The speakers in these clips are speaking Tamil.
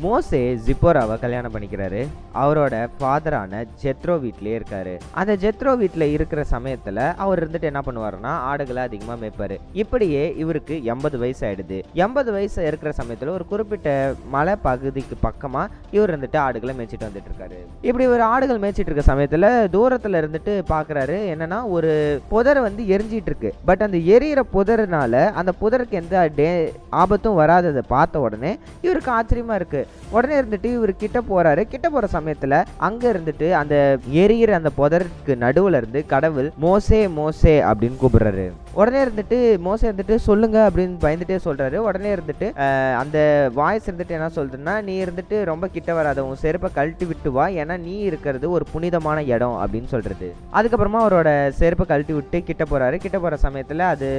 மோசே ஜிப்போராவை கல்யாணம் பண்ணிக்கிறாரு. அவரோட ஃபாதரான ஜெத்ரோ வீட்லயே இருக்காரு. அந்த ஜெத்ரோ வீட்டில் இருக்கிற சமயத்துல அவர் இருந்துட்டு என்ன பண்ணுவாருன்னா ஆடுகளை அதிகமாக மேய்ப்பாரு. இப்படியே இவருக்கு எண்பது வயசு ஆயிடுது எண்பது வயசு இருக்கிற சமயத்துல ஒரு குறிப்பிட்ட மலை பகுதிக்கு பக்கமா இவர் இருந்துட்டு ஆடுகளை மேய்ச்சிட்டு வந்துட்டு இருக்காரு. இப்படி ஒரு ஆடுகள் மேய்ச்சிட்டு இருக்க சமயத்துல தூரத்துல இருந்துட்டு பாக்குறாரு. என்னன்னா ஒரு புதரை வந்து எரிஞ்சிட்டு இருக்கு. பட் அந்த எரியிற புதர்னால அந்த புதருக்கு எந்த டே ஆபத்தும் வராததை பார்த்த உடனே இவருக்கு ஆச்சரியமா இருக்கு. உடனே இருந்துட்டு இவர் கிட்ட போறாரு. கிட்ட போற சமயத்துல அங்க இருந்துட்டு அந்த எரியிற அந்த புதருக்கு நடுவுல இருந்து கடவுள் மோசே மோசே அப்படின்னு கூப்பிடுறாரு. உடனே இருந்துட்டு மோசம் இருந்துட்டு சொல்லுங்க அப்படின்னு பயந்துட்டே சொல்றாரு. உடனே இருந்துட்டு அந்த வாய்ஸ் இருந்துட்டு என்ன சொல்றதுன்னா நீ இருந்துட்டு ரொம்ப கிட்ட வராத. உன் செருப்பை கழட்டி விட்டு வா. ஏன்னா நீ இருக்கிறது ஒரு புனிதமான இடம் அப்படின்னு சொல்றது. அதுக்கப்புறமா அவரோட செருப்பை கழட்டி விட்டு கிட்ட போறாரு. கிட்ட போற சமயத்துல அது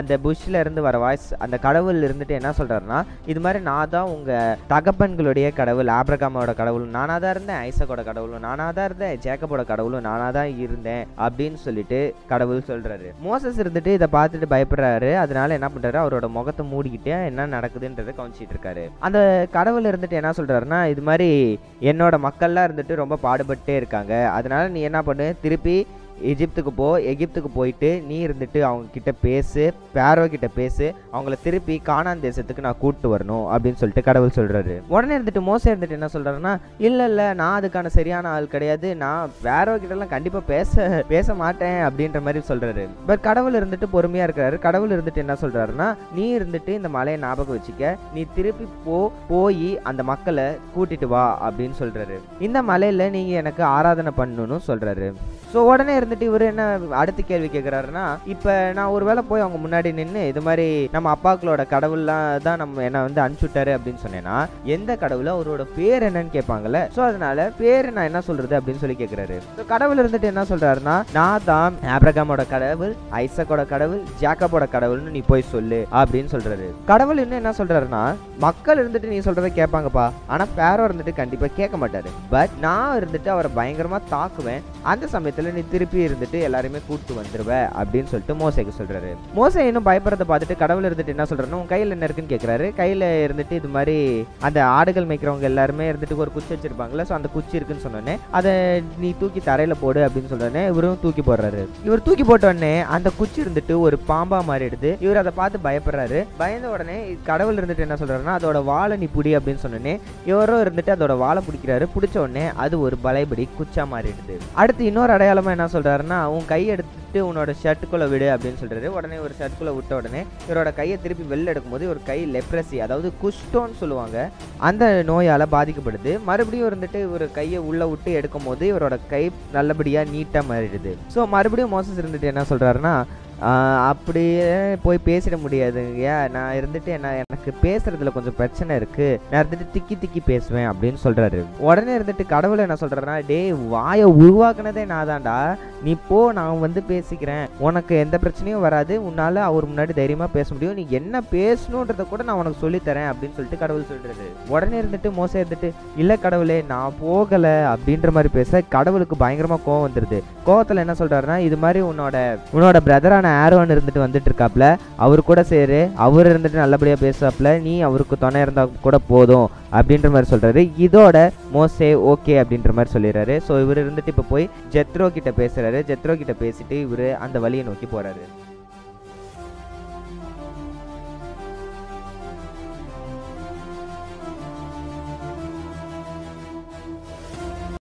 அந்த புஷ்ல இருந்து வர வாய்ஸ் அந்த கடவுள் இருந்துட்டு என்ன சொல்றாருன்னா இது மாதிரி நான் தான் உங்க தகப்பன்களுடைய கடவுள் ஆப்ரகாமோட கடவுளும் நானா தான் இருந்தேன் ஐசக்கோட கடவுளும் நானா தான் இருந்தேன் ஜேக்கபோட கடவுளும் நானா தான் இருந்தேன் அப்படின்னு சொல்லிட்டு கடவுள் சொல்றாரு. மோசஸ் இருந்துட்டு இதை பார்த்துட்டு பயப்படுறாரு. அதனால என்ன பண்றாரு? அவரோட முகத்தை மூடிக்கிட்டு என்ன நடக்குதுன்றதை கவனிச்சிட்டு இருக்காரு. அந்த கடவுள் இருந்துட்டு என்ன சொல்றாருன்னா இது மாதிரி என்னோட மக்கள்லாம் இருந்துட்டு ரொம்ப பாடுபட்டே இருக்காங்க. அதனால நீ என்ன பண்ணு? திருப்பி எகிப்துக்கு போ எகிப்துக்கு போயிட்டு நீ இருந்துட்டு அவங்க கிட்ட பேசு பேரோ கிட்ட பேசு அவங்கள திருப்பி காணான் தேசத்துக்கு நான் கூப்பிட்டு வரணும் அப்படின்னு சொல்லிட்டு கடவுள் சொல்றாரு. உடனே இருந்துட்டு மோசம் இருந்துட்டு என்ன சொல்றாருன்னா இல்ல இல்ல நான் அதுக்கான சரியான ஆள் கிடையாது. நான் பேரோ கிட்ட எல்லாம் கண்டிப்பா பேச பேச மாட்டேன் அப்படின்ற மாதிரி சொல்றாரு. பட் கடவுள் இருந்துட்டு பொறுமையா இருக்கிறாரு. கடவுள் இருந்துட்டு என்ன சொல்றாருன்னா நீ இருந்துட்டு இந்த மலையை ஞாபகம் வச்சுக்க. நீ திருப்பி போ போய் அந்த மக்களை கூட்டிட்டு வா அப்படின்னு சொல்றாரு. இந்த மலையில நீங்க எனக்கு ஆராதனை பண்ணணும்னு சொல்றாரு. ஸோ உடனே இருந்துட்டு இவர் என்ன அடுத்த கேள்வி கேட்குறாருன்னா இப்போ நான் ஒரு வேளை போய் அவங்க முன்னாடி நின்று இது மாதிரி நம்ம அப்பாக்களோட கடவுள்லாம் தான் நம்ம என்னை வந்து அனுப்பிச்சுட்டாரு அப்படின்னு சொன்னேன்னா எந்த கடவுள் அவரோட பேர் என்னன்னு கேட்பாங்கல்ல. ஸோ அதனால பேர் நான் என்ன சொல்றது அப்படின்னு சொல்லி கேட்குறாரு ஸோ கடவுள் இருந்துட்டு என்ன சொல்றாருன்னா நான் தான் ஆப்ரகாமோட கடவுள் ஐசக்கோட கடவுள் ஜாக்கபோட கடவுள்னு நீ போய் சொல்லு அப்படின்னு சொல்றாரு. கடவுள் இன்னும் என்ன சொல்றாருன்னா மக்கள் இருந்துட்டு நீ சொல்றதை கேட்பாங்கப்பா. ஆனா பேரோ இருந்துட்டு கண்டிப்பாக கேட்க மாட்டாரு. பட் நான் இருந்துட்டு அவரை பயங்கரமா தாக்குவேன். அந்த சமயத்தில் நீ திருப்பி இருந்துட்டு எல்லாருமே கூட்டு வந்துருவ அப்படின்னு சொல்லிட்டு மோசைக்கு சொல்றாரு. மோசை இன்னும் பயப்படுறத பார்த்துட்டு கடவுள் இருந்துட்டு என்ன சொல்றாருன்னா உன் கையில் என்ன இருக்குன்னு கேட்குறாரு கையில இருந்துட்டு இது மாதிரி அந்த ஆடுகள் மேய்க்கிறவங்க எல்லாருமே இருந்துட்டு ஒரு குச்சி வச்சிருப்பாங்கல்ல ஸோ அந்த குச்சி இருக்குன்னு சொன்னோடனே அதை நீ தூக்கி தரையில போடு அப்படின்னு சொன்னோடனே இவரும் தூக்கி போடுறாரு. இவர் தூக்கி போட்ட உடனே அந்த குச்சி இருந்துட்டு ஒரு பாம்பா மாறிடுது இவர் அதை பார்த்து பயப்படுறாரு. பயந்த உடனே கடவுள் இருந்துட்டு என்ன சொல்றாருன்னா அதோட வாழை நீ புடி அப்படின்னு சொன்னோடனே இவரும் இருந்துட்டு அதோட வாழை பிடிக்கிறாரு. பிடிச்ச உடனே அது ஒரு பலைபடி குச்சா மாறிடுது. அடுத்து இன்னொரு அடையாளமாக என்ன சொல்கிறாருன்னா உன் கை எடுத்துட்டு உன்னோட ஷர்ட்டுக்குள்ளே விடு அப்படின்னு சொல்கிறாரு உடனே ஒரு ஷர்ட்டுக்குள்ளே விட்ட உடனே இவரோட கையை திருப்பி வெளில எடுக்கும்போது ஒரு கை லெப்ரசி அதாவது குஷ்டோன்னு சொல்லுவாங்க. அந்த நோயால் பாதிக்கப்படுது. மறுபடியும் இருந்துட்டு இவர் கையை உள்ளே விட்டு எடுக்கும் போது இவரோட கை நல்லபடியாக நீட்டாக மாறிடுது. ஸோ மறுபடியும் மோசஸ் இருந்துட்டு என்ன சொல்கிறாருன்னா அப்படியே போய் பேசிட முடியாதுங்கய்யா நான் இருந்துட்டு என்ன எனக்கு பேசுறதுல கொஞ்சம் பிரச்சனை இருக்கு. நான் இருந்துட்டு திக்கி திக்கி பேசுவேன் அப்படின்னு சொல்றாரு. உடனே இருந்துட்டு கடவுள் என்ன சொல்றேன்னா டேய் வாயை உருவாக்குனதே நான் தான்டா நீ போ நான் வந்து பேசிக்கிறேன். உனக்கு எந்த பிரச்சனையும் வராது. உன்னால அவர் முன்னாடி தைரியமா பேச முடியும். நீ என்ன பேசணுன்றத கூட நான் உனக்கு சொல்லித் தரேன் அப்படின்னு சொல்லிட்டு கடவுள் சொல்றது உடனே இருந்துட்டு மோசம் இருந்துட்டு இல்ல கடவுளே நான் போகல. அப்படின்ற மாதிரி பேச கடவுளுக்கு பயங்கரமா கோவம் வந்துருது. கோவத்துல என்ன சொல்றாருன்னா இது மாதிரி உன்னோட உன்னோட பிரதரான ஆரோன் இருந்துட்டு வந்துட்டு இருக்காப்ல. அவர் கூட சேரு. அவர் இருந்துட்டு நல்லபடியா பேசுவாப்ல. நீ அவருக்கு துணை இருந்தா கூட போதும் அப்படின்ற மாதிரி சொல்றாரு. இதோட மோசே ஓகே அப்படின்ற மாதிரி சொல்லிடுறாரு. ஸோ இவர் இருந்துட்டு இப்போ போய் ஜெத்ரோ கிட்ட பேசுறாரு. ஜெத்ரோ கிட்ட பேசிட்டு இவர் அந்த வழியை நோக்கி போறாரு.